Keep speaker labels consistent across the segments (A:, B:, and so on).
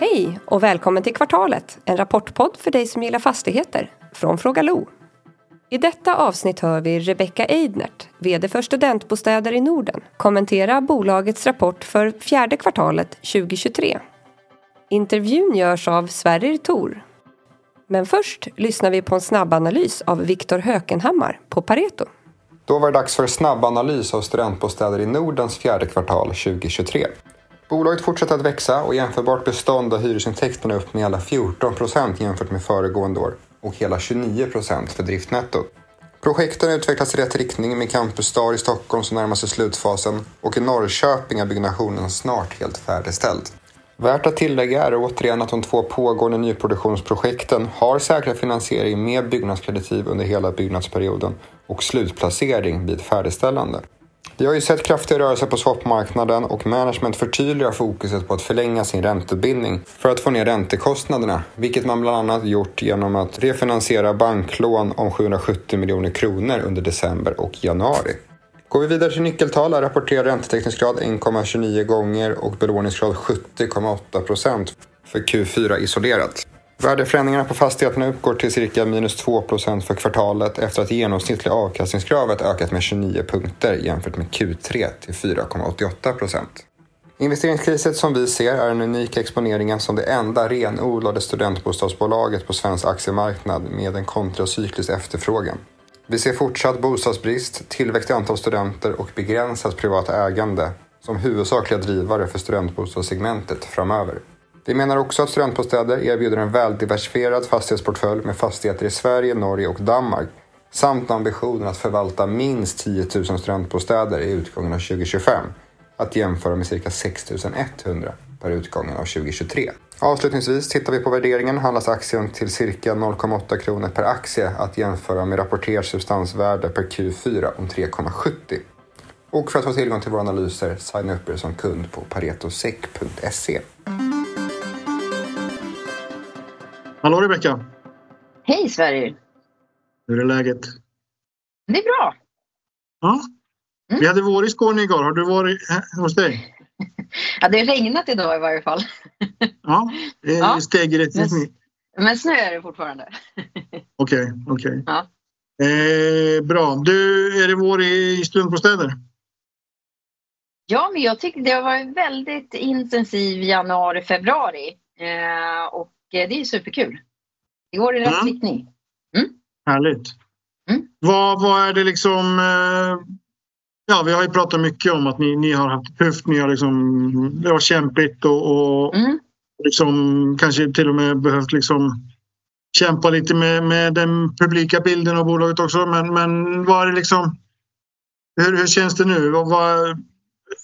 A: Hej och välkommen till Kvartalet, en rapportpodd för dig som gillar fastigheter från Fråga Lo. I detta avsnitt hör vi Rebecca Eidnert, VD för Studentbostäder i Norden, kommentera bolagets rapport för fjärde kvartalet 2023. Intervjun görs av Sverrir Thor. Men först lyssnar vi på en snabbanalys av Viktor Hökenhammar på Pareto.
B: Då var det dags för snabbanalys av studentbostäder i Nordens fjärde kvartal 2023. Bolaget fortsätter att växa och jämförbart bestånd av hyresintäkterna upp med hela 14 procent jämfört med föregående år och hela 29 procent för driftnettot. Projekten utvecklas i rätt riktning med Campus Star i Stockholm som närmar sig slutfasen och i Norrköping är byggnationen snart helt färdigställd. Värt att tillägga är återigen att de två pågående nyproduktionsprojekten har säkrat finansiering med byggnadskreditiv under hela byggnadsperioden och slutplacering vid färdigställande. Vi har ju sett kraftiga rörelser på swapmarknaden och management förtydligar fokuset på att förlänga sin räntebindning för att få ner räntekostnaderna, vilket man bland annat gjort genom att refinansiera banklån om 770 miljoner kronor under december och januari. Går vi vidare till nyckeltal är rapporterad räntetäckningsgrad 1,29 gånger och belåningsgrad 70,8 procent för Q4 isolerat. Värdeförändringarna på fastigheterna uppgår till cirka minus 2% för kvartalet efter att det genomsnittliga avkastningskravet ökat med 29 punkter jämfört med Q3 till 4,88% Investeringskrisen som vi ser är den unika exponeringen som det enda renodlade studentbostadsbolaget på svensk aktiemarknad med en kontracyklisk efterfrågan. Vi ser fortsatt bostadsbrist, tillväxt i antal studenter och begränsat privat ägande som huvudsakliga drivare för studentbostadssegmentet framöver. Vi menar också att studentbostäder erbjuder en väldiversifierad fastighetsportfölj med fastigheter i Sverige, Norge och Danmark samt ambitionen att förvalta minst 10 000 studentbostäder i utgången av 2025 att jämföra med cirka 6 100 per utgången av 2023. Avslutningsvis tittar vi på värderingen handlas aktien till cirka 0,8 kronor per aktie att jämföra med rapporterat substansvärde per Q4 om 3,70. Och för att få tillgång till våra analyser, signa upp er som kund på paretosec.se.
C: Hallå Rebecka!
D: Hej Sverige!
C: Hur är läget?
D: Det är bra.
C: Ja. Mm. Vi hade vår i Skåne igår. Har du varit hos dig?
D: ja, det har regnat idag i varje fall.
C: ja, det är ja. steg i rätt
D: riktning. Men snö är det fortfarande.
C: Okej, okej. Okay, okay. ja. eh, bra. Du, är det vår i, studentbostäder?
D: Ja, men jag tycker det har varit väldigt intensiv januari, februari. Eh, och det är superkul. Det går i rätt mm. riktning.
C: Mm. Härligt. Mm. Vad, vad är det liksom... Eh, ja, vi har ju pratat mycket om att ni, ni har haft tufft. Ni har liksom, det var kämpigt och, och mm. liksom, kanske till och med behövt liksom kämpa lite med, med den publika bilden av bolaget också. Men, men vad är det liksom... Hur, hur känns det nu? Vad,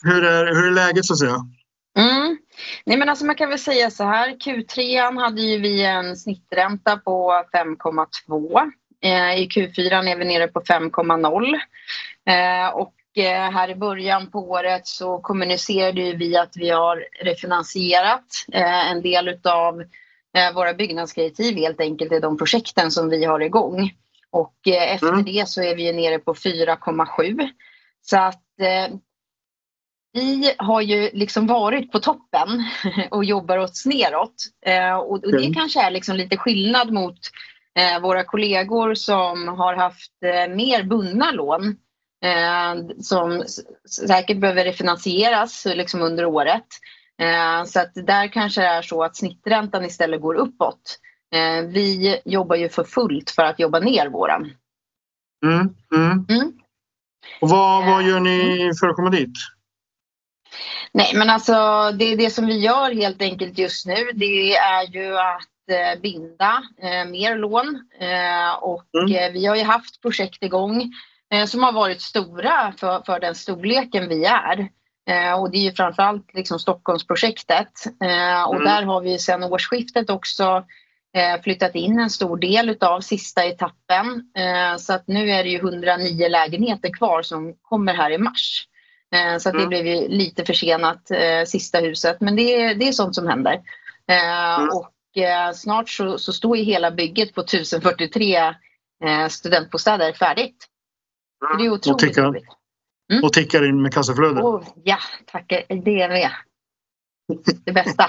C: hur, är, hur är läget så att säga?
D: Mm. Nej men alltså man kan väl säga så här, Q3 hade ju vi en snittränta på 5,2. Eh, I Q4 är vi nere på 5,0. Eh, och eh, här i början på året så kommunicerade vi att vi har refinansierat en del av våra byggnadskreditiv helt enkelt i de projekten som vi har igång. Och efter mm. det så är vi nere på 4,7. Så att vi har ju liksom varit på toppen och jobbar oss neråt. Eh, och det mm. kanske är liksom lite skillnad mot eh, våra kollegor som har haft eh, mer bundna lån som säkert behöver refinansieras liksom under året. Så att där kanske det är så att snitträntan istället går uppåt. Vi jobbar ju för fullt för att jobba ner våran.
C: Mm, mm. Mm. Och vad, vad gör ni för att komma dit?
D: Nej, men alltså det, det som vi gör helt enkelt just nu det är ju att eh, binda eh, mer lån eh, och mm. Eh, vi har ju haft projekt igång eh, som har varit stora för, för den storleken vi är. Eh, och det är ju framförallt liksom Stockholmsprojektet och mm. där har vi sedan årsskiftet också flyttat in en stor del av sista etappen. Så att nu är det ju 109 lägenheter kvar som kommer här i mars. Eh, så att det mm. blev ju lite försenat, eh, sista huset. Men det, det är sånt som händer. Eh, mm. Och snart så, så står ju hela bygget på 1043 studentbostäder färdigt.
C: Mm. det är otroligt och tickar, mm. Och tickar in med kassaflöde.
D: Oh, ja, tackar det med. Det bästa.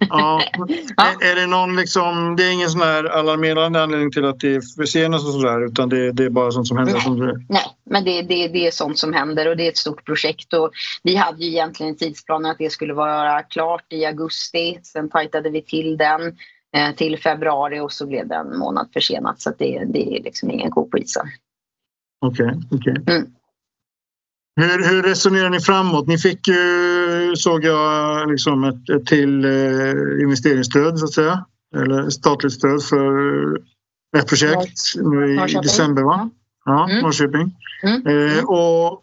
C: ja. ja. Är, det någon liksom, det är ingen sån här alarmerande anledning till att det försenas och sådär utan det, det, är bara sånt som händer?
D: Nej,
C: som.
D: Nej men det, det, det är sånt som händer och det är ett stort projekt och vi hade ju egentligen tidsplanen att det skulle vara klart i augusti. Sen tajtade vi till den eh, till februari och så blev det en månad försenat så det, det är liksom ingen ko på isen.
C: Okej, okay. Okay. Mm. Hur, hur resonerar ni framåt? Ni fick ju, såg jag, liksom ett, ett till eh, investeringsstöd så att säga. Eller statligt stöd för ett projekt nu i, december va? Ja, mm. Norrköping. Mm. Eh, och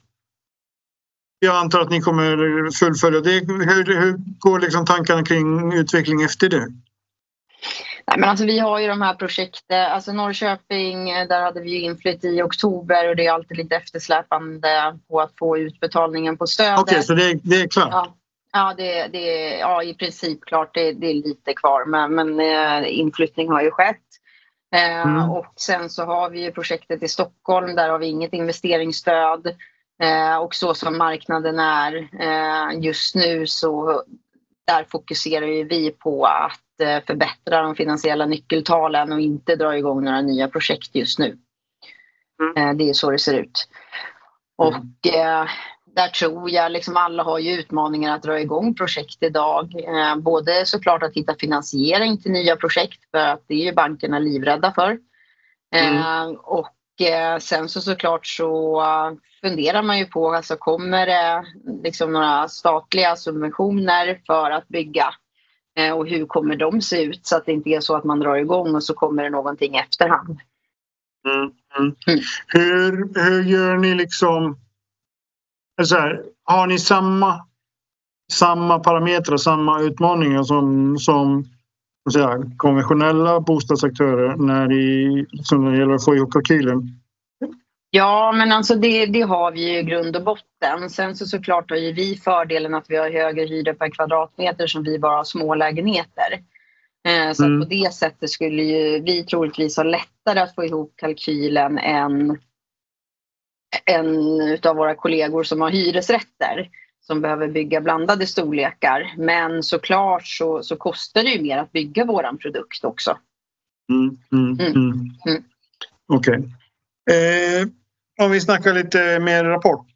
C: jag antar att ni kommer fullfölja det. Hur, hur går liksom tankarna kring utveckling efter det?
D: Nej, men alltså, vi har ju de här projekten, alltså Norrköping, eh, där hade vi inflytt i oktober och det är alltid lite eftersläpande på att få utbetalningen på stödet.
C: Okej, okay, så det, det är klart?
D: Ja, ja, det, det, ja i princip klart. Det, det är lite kvar, men, men äh, inflyttning har ju skett. Äh, mm. Och sen så har vi ju projektet i Stockholm, där har vi inget investeringsstöd. Äh, och så som marknaden är just nu så där fokuserar ju vi på att Eh, förbättra de finansiella nyckeltalen och inte dra igång några nya projekt just nu. Mm. Eh, det är så det ser ut. Mm. Och eh, där tror jag, liksom alla har ju utmaningar att dra igång projekt idag. både såklart att hitta finansiering till nya projekt för att det är ju bankerna livrädda för. Mm. och sen så såklart så funderar man ju på, alltså kommer det liksom några statliga subventioner för att bygga Eh, och hur kommer de se ut så att det inte är så att man drar igång och så kommer det någonting efterhand.
C: Mm, mm. Mm. Hur, hur gör ni liksom? Så här, har ni samma, samma parametrar, samma utmaningar som, som säga, konventionella bostadsaktörer när det, liksom när det gäller att få ihop kalkylen?
D: Ja, men alltså det, det, har vi ju i grund och botten. Sen så såklart har ju vi fördelen att vi har högre hyror per kvadratmeter som vi bara har små lägenheter. Eh, så mm. på det sättet skulle ju vi troligtvis ha lättare att få ihop kalkylen än en av våra kollegor som har hyresrätter som behöver bygga blandade storlekar. Men såklart så, så kostar det ju mer att bygga våran produkt också.
C: Mm, mm, mm. mm. mm. Okej. Okay. Eh, om vi snackar lite mer rapport.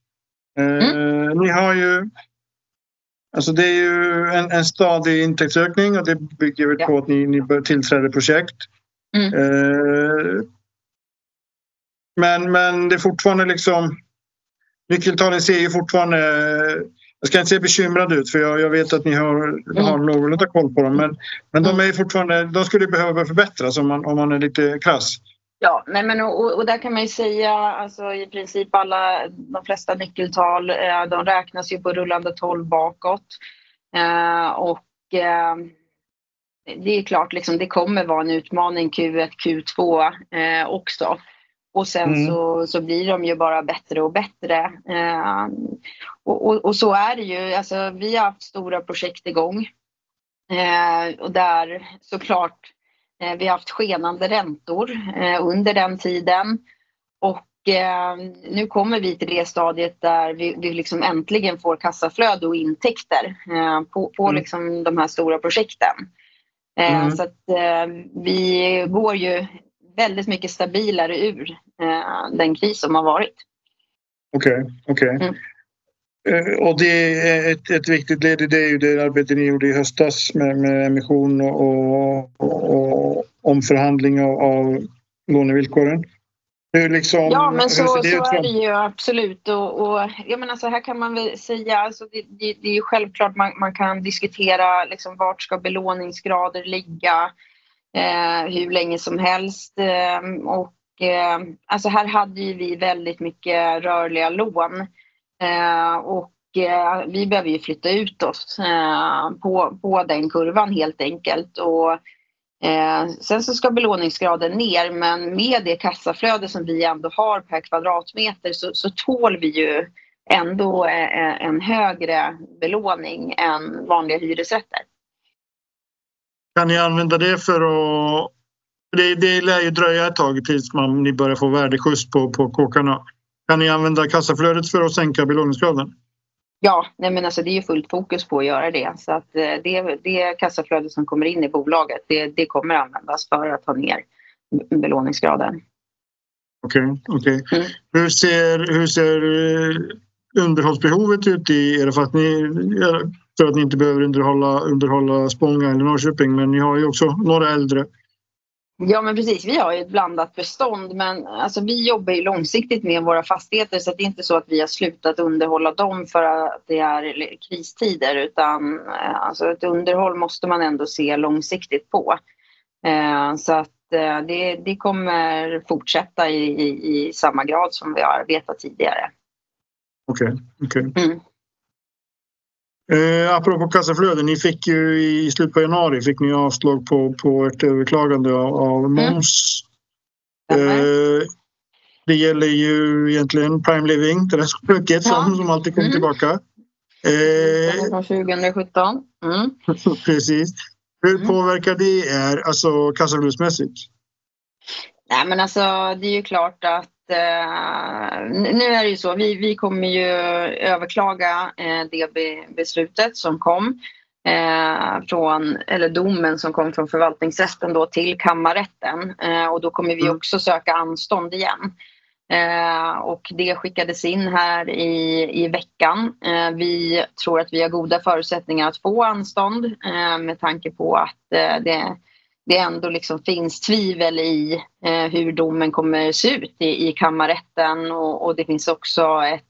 C: Eh, mm. Ni har ju Alltså det är ju en, en stadig intäktsökning och det bygger väl ja. på att ni, ni bör tillträda projekt. Mm. Eh, men, men det är fortfarande liksom Nyckeltalen ser ju fortfarande jag ska inte säga bekymrad ut för jag, jag vet att ni har, mm. har någorlunda koll på dem men, men de mm. är fortfarande, de skulle behöva förbättras om man, om man är lite krass.
D: Ja, nej men och, och, där kan man ju säga alltså i princip alla, de flesta nyckeltal, eh, de räknas ju på rullande 12 bakåt. Eh, och eh, det är klart, liksom, det kommer vara en utmaning Q1, Q2 eh, också. Och sen mm. så, så blir de ju bara bättre och bättre. Eh, och, och, och, så är det ju. Alltså, vi har haft stora projekt igång. Eh, och där såklart Eh, vi har haft skenande räntor eh, under den tiden. Och eh, nu kommer vi till det stadiet där vi, vi liksom äntligen får kassaflöde och intäkter på, på mm. liksom de här stora projekten. Mm. Så att vi går ju väldigt mycket stabilare ur den kris som har varit.
C: Okej, okay, okej. Okay. Mm. Och det är ett, ett viktigt led i det är ju det arbete ni gjorde i höstas med, med emission och, och, och omförhandling av, av lånevillkoren.
D: Hur liksom, ja, men så, så är det ju absolut. Och, och, jag menar, så här kan man väl säga, alltså det, det, det är ju självklart man, man kan diskutera liksom, vart ska belåningsgrader ligga eh, hur länge som helst. Eh, och, eh, alltså här hade ju vi väldigt mycket rörliga lån. Eh, och eh, vi behöver ju flytta ut oss eh, på, på den kurvan helt enkelt. Och, eh, sen så ska belåningsgraden ner men med det kassaflöde som vi ändå har per kvadratmeter så, så tål vi ju ändå eh, en högre belåning än vanliga hyresrätter.
C: Kan ni använda det för att... Det, det lär ju dröja ett tag tills man, ni börjar få värdeskjuts på, på kåkarna. Kan ni använda kassaflödet för att sänka belåningsgraden?
D: Ja, nej men alltså det är ju fullt fokus på att göra det. Så att det, det kassaflöde som kommer in i bolaget, det, det kommer användas för att ta ner belåningsgraden.
C: Okej, okay. Okay. Mm. Hur ser, hur ser underhållsbehovet ut i er? För att ni, för att ni inte behöver underhålla, underhålla Spånga eller Norrköping, men ni har ju också några äldre.
D: Ja men precis, vi har ju ett blandat bestånd men alltså, vi jobbar ju långsiktigt med våra fastigheter så det är inte så att vi har slutat underhålla dem för att det är kristider utan eh, alltså, ett underhåll måste man ändå se långsiktigt på. Eh, så att eh, det, det kommer fortsätta i, i, i samma grad som vi har arbetat tidigare.
C: Okej, okay, okay. Mm. Eh, apropå kassaflöde, ni fick ju i slutet på januari fick ni avslag på, på ett överklagande av, av mm. moms. Mm. Eh, det gäller ju egentligen Prime Living, det där spöket ja. som, som alltid kommer mm. tillbaka.
D: Eh, Från 2017. Mm.
C: Precis. Hur mm. påverkar det er alltså kassaflödesmässigt?
D: Nej men alltså det är ju klart att eh, nu är det ju så, vi, vi kommer ju överklaga eh, det beslutet som kom eh, från, eller domen som kom från förvaltningsrätten då till kammarrätten eh, och då kommer vi mm. också söka anstånd igen. Eh, och det skickades in här i, i veckan. Eh, vi tror att vi har goda förutsättningar att få anstånd eh, med tanke på att eh, det det ändå liksom finns tvivel i eh, hur domen kommer se ut i, i kammarrätten och, och det finns också ett,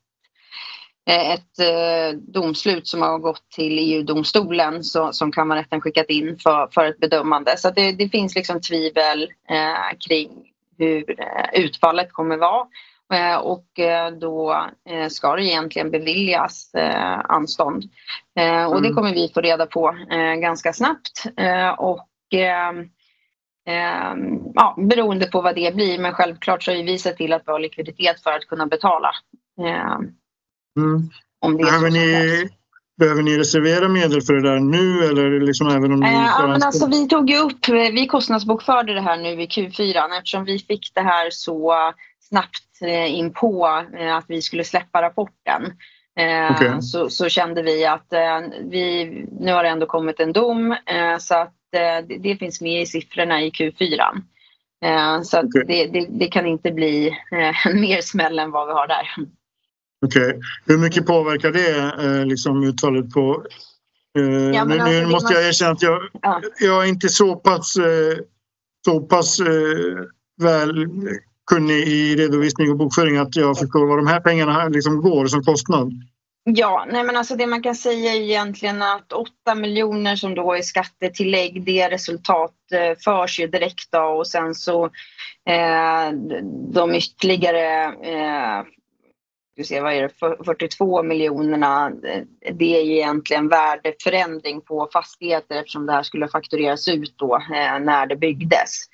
D: eh, ett eh, domslut som har gått till EU-domstolen som kammarrätten skickat in för, för ett bedömande. Så det, det finns liksom tvivel eh, kring hur eh, utfallet kommer vara. Eh, och då ska det egentligen beviljas anstånd. Och det mm. kommer vi få reda på ganska snabbt. Och ja, beroende på vad det blir. Men självklart så har vi sett till att vi har likviditet för att kunna betala. Eh,
C: mm. om det behöver, ni, behöver ni reservera medel för det där nu eller liksom även om ni
D: eh, ja, men alltså, Vi tog ju upp, vi kostnadsbokförde det här nu i Q4 eftersom vi fick det här så snabbt eh, in på eh, att vi skulle släppa rapporten. Okay. Så, så, kände vi att vi, nu har det ändå kommit en dom så att Eh, det, det finns med i siffrorna i Q4. Eh, så okay. det, det, det, kan inte bli eh, mer smäll än vad vi har där.
C: Okej. Okay. Hur mycket påverkar det liksom, utfallet på... Ja, nu, alltså, nu måste jag erkänna att jag, ja. jag är inte så pass, så pass väl kunnig i redovisning och bokföring att jag förstår vad de här pengarna liksom går som kostnad.
D: Ja, nej men alltså det man kan säga är egentligen att 8 miljoner som då är skattetillägg, det resultat eh, förs ju direkt då och sen så eh, de ytterligare eh, se, vad är det, 42 miljonerna, eh, det är ju egentligen värdeförändring på fastigheter eftersom det här skulle faktureras ut då eh, när det byggdes.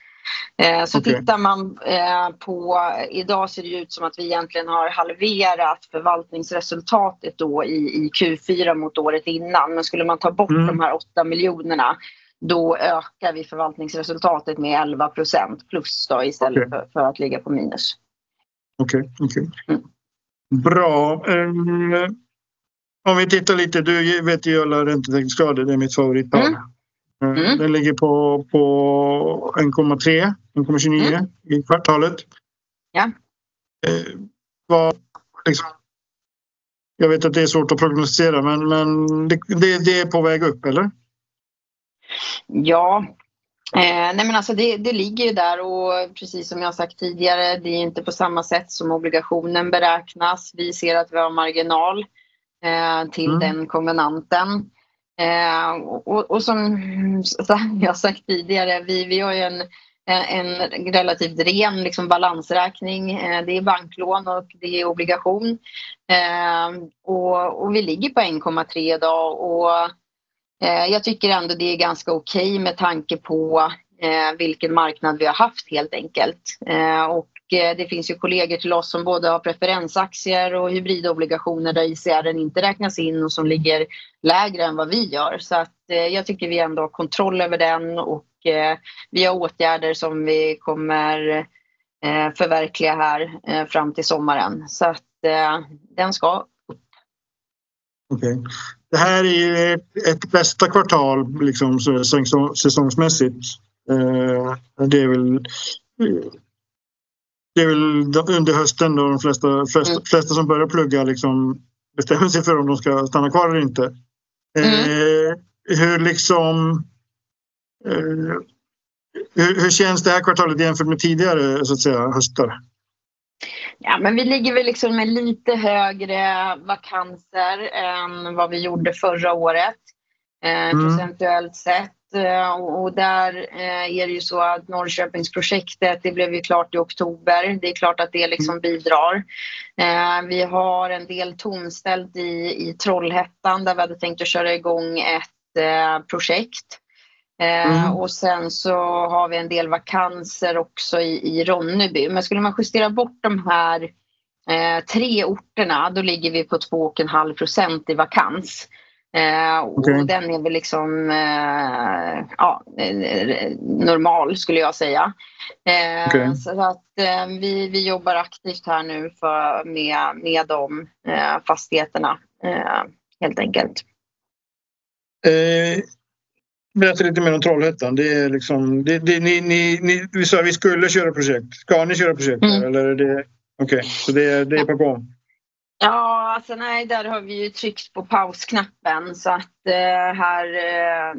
D: Eh, så okay. tittar man eh, på, idag ser det ut som att vi egentligen har halverat förvaltningsresultatet då i, i Q4 mot året innan. Men skulle man ta bort mm. de här 8 miljonerna då ökar vi förvaltningsresultatet med 11 procent plus då istället okay. för, för, att ligga på minus.
C: Okej, okay, okej. Okay. Mm. Bra. Um, om vi tittar lite, du vet ju alla räntetäckningsgrader, det är mitt favorittal. Mm. Mm. Den ligger på, på 1,3, 1,29 mm. i kvartalet.
D: Ja.
C: Eh, vad, liksom, jag vet att det är svårt att prognostisera men, men det, det, det är på väg upp eller?
D: Ja, Eh, nej men alltså det, det, ligger ju där och precis som jag sagt tidigare, det är inte på samma sätt som obligationen beräknas. Vi ser att vi har marginal eh, till mm. den konvenanten. Eh, och, och, som jag sagt tidigare, vi, vi har ju en, eh, en relativt ren liksom, balansräkning. Eh, det är banklån och det är obligation. Eh, och, och vi ligger på 1,3 idag och eh, jag tycker ändå det är ganska okej okay med tanke på eh, vilken marknad vi har haft helt enkelt. Eh, och Eh, det finns ju kollegor till oss som både har preferensaktier och hybridobligationer där ICR inte räknas in och som ligger lägre än vad vi gör. Så att eh, jag tycker vi ändå har kontroll över den och eh, vi har åtgärder som vi kommer förverkliga här fram till sommaren. Så att den ska upp.
C: Okay. Det här är ju ett bästa kvartal liksom, säsongsmässigt. Det är väl det är väl under hösten då de flesta, flesta, mm. flesta som börjar plugga liksom bestämmer sig för om de ska stanna kvar eller inte. Mm. Eh, hur liksom eh, hur, hur, känns det här kvartalet jämfört med tidigare så att säga, höstar?
D: Ja, men vi ligger väl liksom med lite högre vakanser än vad vi gjorde förra året eh, mm. procentuellt sett. Eh, och där eh, är det ju så att Norrköpingsprojektet, det blev ju klart i oktober. Det är klart att det liksom mm. bidrar. Eh, vi har en del tomställt i, i Trollhättan där vi hade tänkt att köra igång ett projekt. Mm. Och sen så har vi en del vakanser också i, i Ronneby. Men skulle man justera bort de här eh, tre orterna då ligger vi på 2,5 procent i vakans. Eh, okay. Och den är väl liksom eh, ja, normal skulle jag säga. Eh, okay. Så att eh, vi, vi jobbar aktivt här nu för, med, med de eh, fastigheterna eh, helt enkelt.
C: Berätta lite mer om Trollhättan. Det är liksom, det, det, ni, ni, ni, vi sa att vi skulle köra projekt. Ska ni köra projekt? Mm. Eller är det, Okej, okay. så det, det är på gång?
D: Ja, alltså nej, där har vi ju tryckt på pausknappen så att eh, här eh,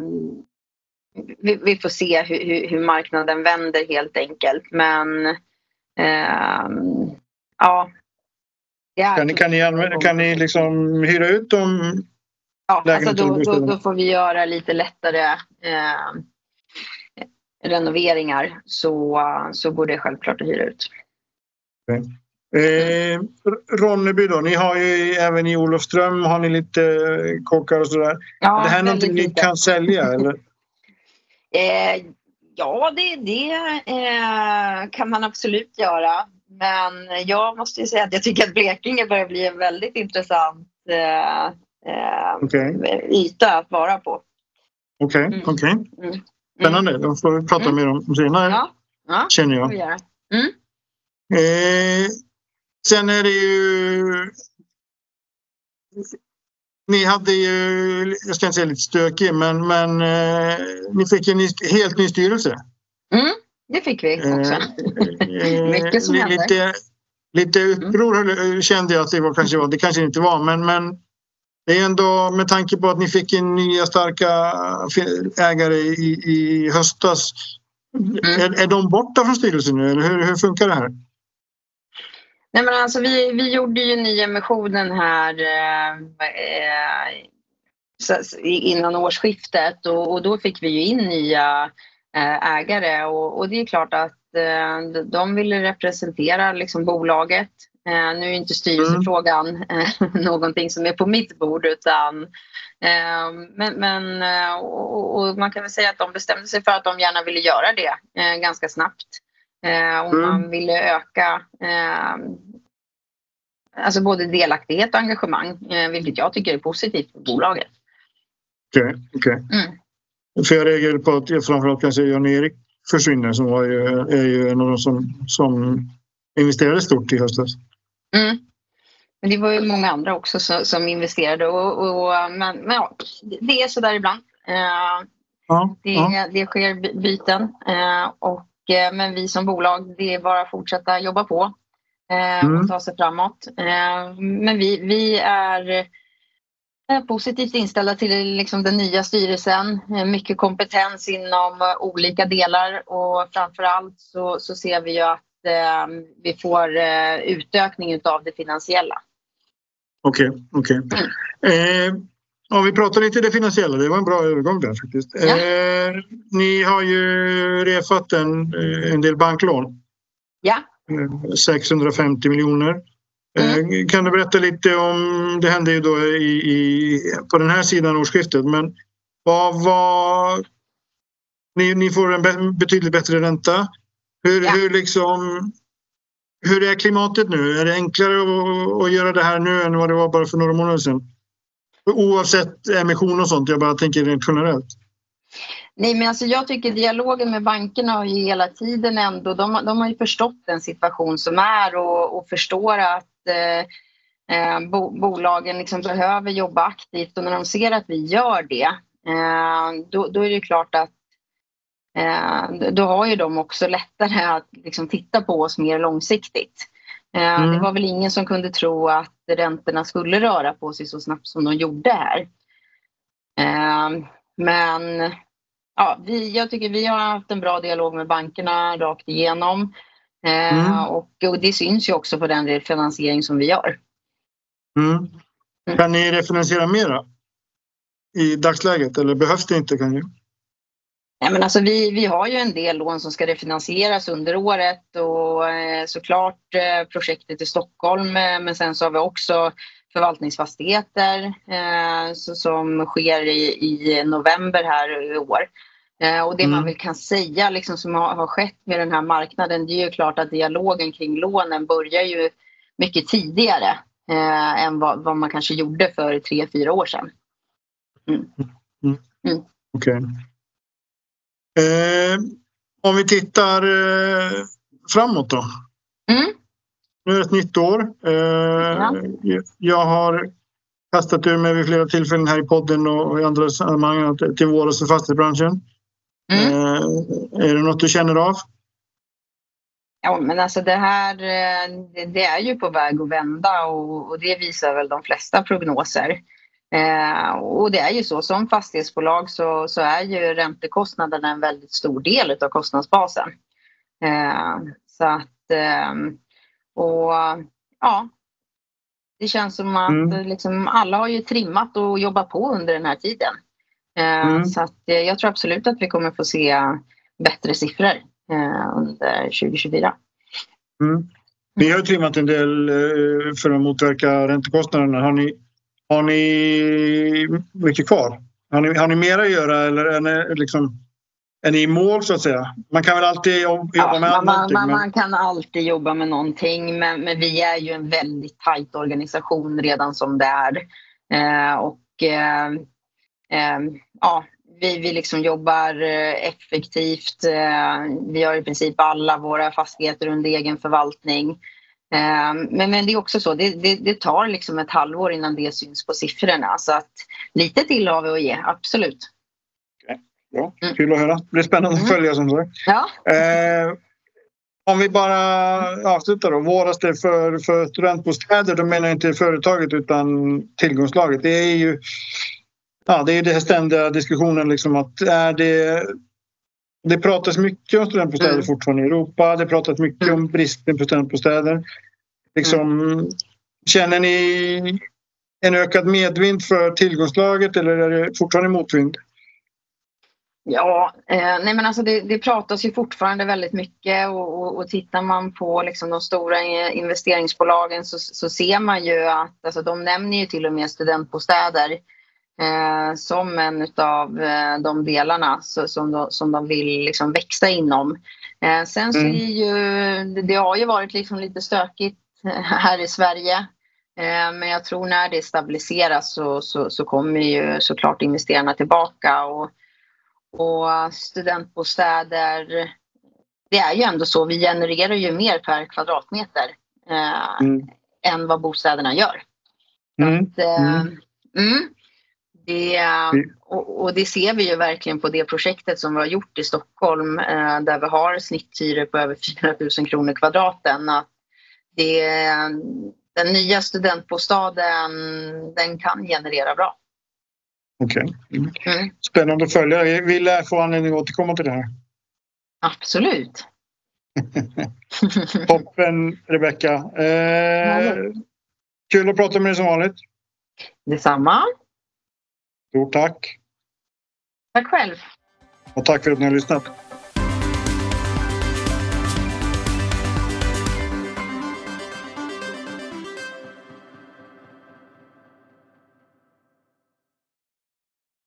D: vi, vi, får se hur, hur, marknaden vänder helt enkelt. Men eh, ja.
C: Kan ni, kan, ni använda, kan ni liksom hyra ut dem?
D: Ja, alltså då, då, då, får vi göra lite lättare eh, renoveringar så, så går det självklart att hyra ut.
C: Okay. Eh, Ronneby då, ni har ju även i Olofström har ni lite kockar och sådär. Ja, är det här någonting ni kan sälja eller?
D: Eh, ja, det, det eh, kan man absolut göra. Men jag måste ju säga att jag tycker att Blekinge börjar bli en väldigt intressant eh, eh okay. yta att vara på.
C: Okej, okay, mm. okej. Okay. Mm. Spännande, det får vi prata mm. mer om senare. Ja, ja, känner jag. Mm. Eh, Sen är det ju... Ni hade ju, jag ska inte säga lite stökig, men, men eh, ni fick en helt ny styrelse.
D: Mm, det fick vi också. Eh, Mycket som hände.
C: Lite, lite uppror mm. kände jag att det var kanske var. Det kanske inte var, men, men det är ändå med tanke på att ni fick in nya starka ägare i, i höstas. Mm. Är, är de borta från styrelsen nu eller hur, hur funkar det här?
D: Nej, men alltså, vi, vi gjorde ju nyemissionen här eh, eh innan årsskiftet och, och, då fick vi ju in nya eh, ägare och, och, det är klart att eh, de ville representera liksom, bolaget. Eh, nu är inte styrelsefrågan mm. någonting som är på mitt bord utan eh, men, men och, och, man kan väl säga att de bestämde sig för att de gärna ville göra det ganska snabbt. Eh, och mm. man ville öka eh, alltså både delaktighet och engagemang, eh, vilket jag tycker är positivt för bolaget.
C: Okej, okay, okay. Mm. För jag reagerade på att framförallt kanske Jan-Erik försvinner som var ju, är ju en av de som, som investerade stort i höstas.
D: Mm. Men det var ju många andra också som, som investerade och, och, men, men ja, det är så där ibland. Uh, ja, det, ja. det sker byten uh, och Eh, men vi som bolag, det är bara att fortsätta jobba på eh, och mm. ta sig framåt. Eh, men vi, vi är positivt inställda till liksom den nya styrelsen. Mycket kompetens inom olika delar och framför allt så, så ser vi ju att vi får utökning av det finansiella.
C: Okej, okay, okej. Okay. Mm. Ja, vi pratar lite det finansiella. Det var en bra övergång där faktiskt. Ja. Eh, ni har ju refat en, eh, en del banklån.
D: Ja.
C: 650 eh, miljoner. Eh, mm. Kan du berätta lite om, det hände ju då i, i, på den här sidan årsskiftet, men vad var... Ni, ni får en betydligt bättre ränta. Hur, ja. hur, liksom, hur är klimatet nu? Är det enklare att, att göra det här nu än vad det var bara för några månader sedan? Oavsett emission och sånt, jag bara tänker rent generellt.
D: Nej, men alltså jag tycker dialogen med bankerna har ju hela tiden ändå, de, de har ju förstått den situation som är och, och förstår att eh, eh, bo, bolagen liksom behöver jobba aktivt och när de ser att vi gör det eh, då, då, är det klart att eh, då har ju de också lättare att liksom, titta på oss mer långsiktigt. Eh, mm. Det var väl ingen som kunde tro att räntorna skulle röra på sig så snabbt som de gjorde här. Eh, men ja, vi, jag tycker vi har haft en bra dialog med bankerna rakt igenom. Eh, mm. och, och, det syns ju också på den refinansiering som vi gör.
C: Mm. mm. Kan ni refinansiera mera i dagsläget eller behövs det inte? Kan ni?
D: Nej, men alltså vi, vi har ju en del lån som ska refinansieras under året och eh, såklart eh, projektet i Stockholm eh, men sen så har vi också förvaltningsfastigheter som sker i, i november här i år. Och det mm. man väl kan säga liksom, som har, skett med den här marknaden det är ju klart att dialogen kring lånen börjar ju mycket tidigare eh, än vad, vad, man kanske gjorde för tre, fyra år sedan. Mm.
C: Mm. mm. Okej. Okay. Eh, om vi tittar eh, framåt då. Mm. Nu är det ett nytt år. Eh, ja. Jag har kastat ur mig vid flera tillfällen här i podden och i andra sammanhang till våras och fastighetsbranschen. Mm. Är det något du känner av?
D: Ja, men alltså det här det, är ju på väg att vända och det visar väl de flesta prognoser. Eh, och det är ju så, som fastighetsbolag så, så är ju räntekostnaderna en väldigt stor del av kostnadsbasen. Eh, så att, eh, och ja, det känns som att mm. liksom, alla har ju trimmat och jobbat på under den här tiden. Eh, mm. Så att, eh, jag tror absolut att vi kommer få se bättre siffror eh, under 2024.
C: Mm. Ni har trimmat en del för att motverka räntekostnaderna. Har ni har ni mycket kvar? Har ni, har ni mer att göra eller är ni, liksom, är ni i mål så att säga? Man kan väl alltid jobba ja, med
D: man, man, men... man, kan alltid jobba med någonting men, men, vi är ju en väldigt tajt organisation redan som det är. Eh, och eh, eh, ja, vi, vi liksom jobbar eh, effektivt. Eh, vi har i princip alla våra fastigheter under egen förvaltning. Ehm, men, men det är också så, det, det, det, tar liksom ett halvår innan det syns på siffrorna. Så att lite till har vi att ge, absolut.
C: Okay. Bra, mm. kul att höra. Det blir spännande att mm. följa som sagt. Ja. Eh, om vi bara avslutar då. Våraste för, för studentbostäder, då menar jag inte företaget utan tillgångslaget. Det är ju ja, det är den ständiga diskussionen liksom att är det det pratas mycket om studentbostäder mm. fortfarande i Europa. Det pratas mycket mm. om bristen på studentbostäder. Liksom, mm. Känner ni en ökad medvind för tillgångslaget eller är det fortfarande motvind?
D: Ja, eh, nej men alltså det, det, pratas ju fortfarande väldigt mycket och, och, och tittar man på liksom de stora investeringsbolagen så, så ser man ju att alltså de nämner ju till och med studentbostäder eh, som en av eh, de delarna så, som, de, som de vill liksom växa inom. Eh, sen så mm. är ju, det har ju varit liksom lite stökigt här i Sverige. Eh, men jag tror när det stabiliseras så, så, så kommer ju såklart investerarna tillbaka. Och, och studentbostäder, det är ju ändå så, vi genererar ju mer per kvadratmeter eh, mm. än vad bostäderna gör. Mm. Att, eh, mm. Det, mm. och, och, det ser vi ju verkligen på det projektet som vi har gjort i Stockholm eh, där vi har snitthyror på över 4 000 kronor kvadraten. Att det, den nya studentbostaden den kan generera bra.
C: Okej. Okay. Mm. mm. Spännande att följa. Vi lär få anledning att återkomma till det här.
D: Absolut.
C: Toppen Rebecka. Eh, kul att prata med dig som vanligt.
D: Detsamma.
C: Stort tack!
D: Tack själv!
C: Och tack för att ni har lyssnat!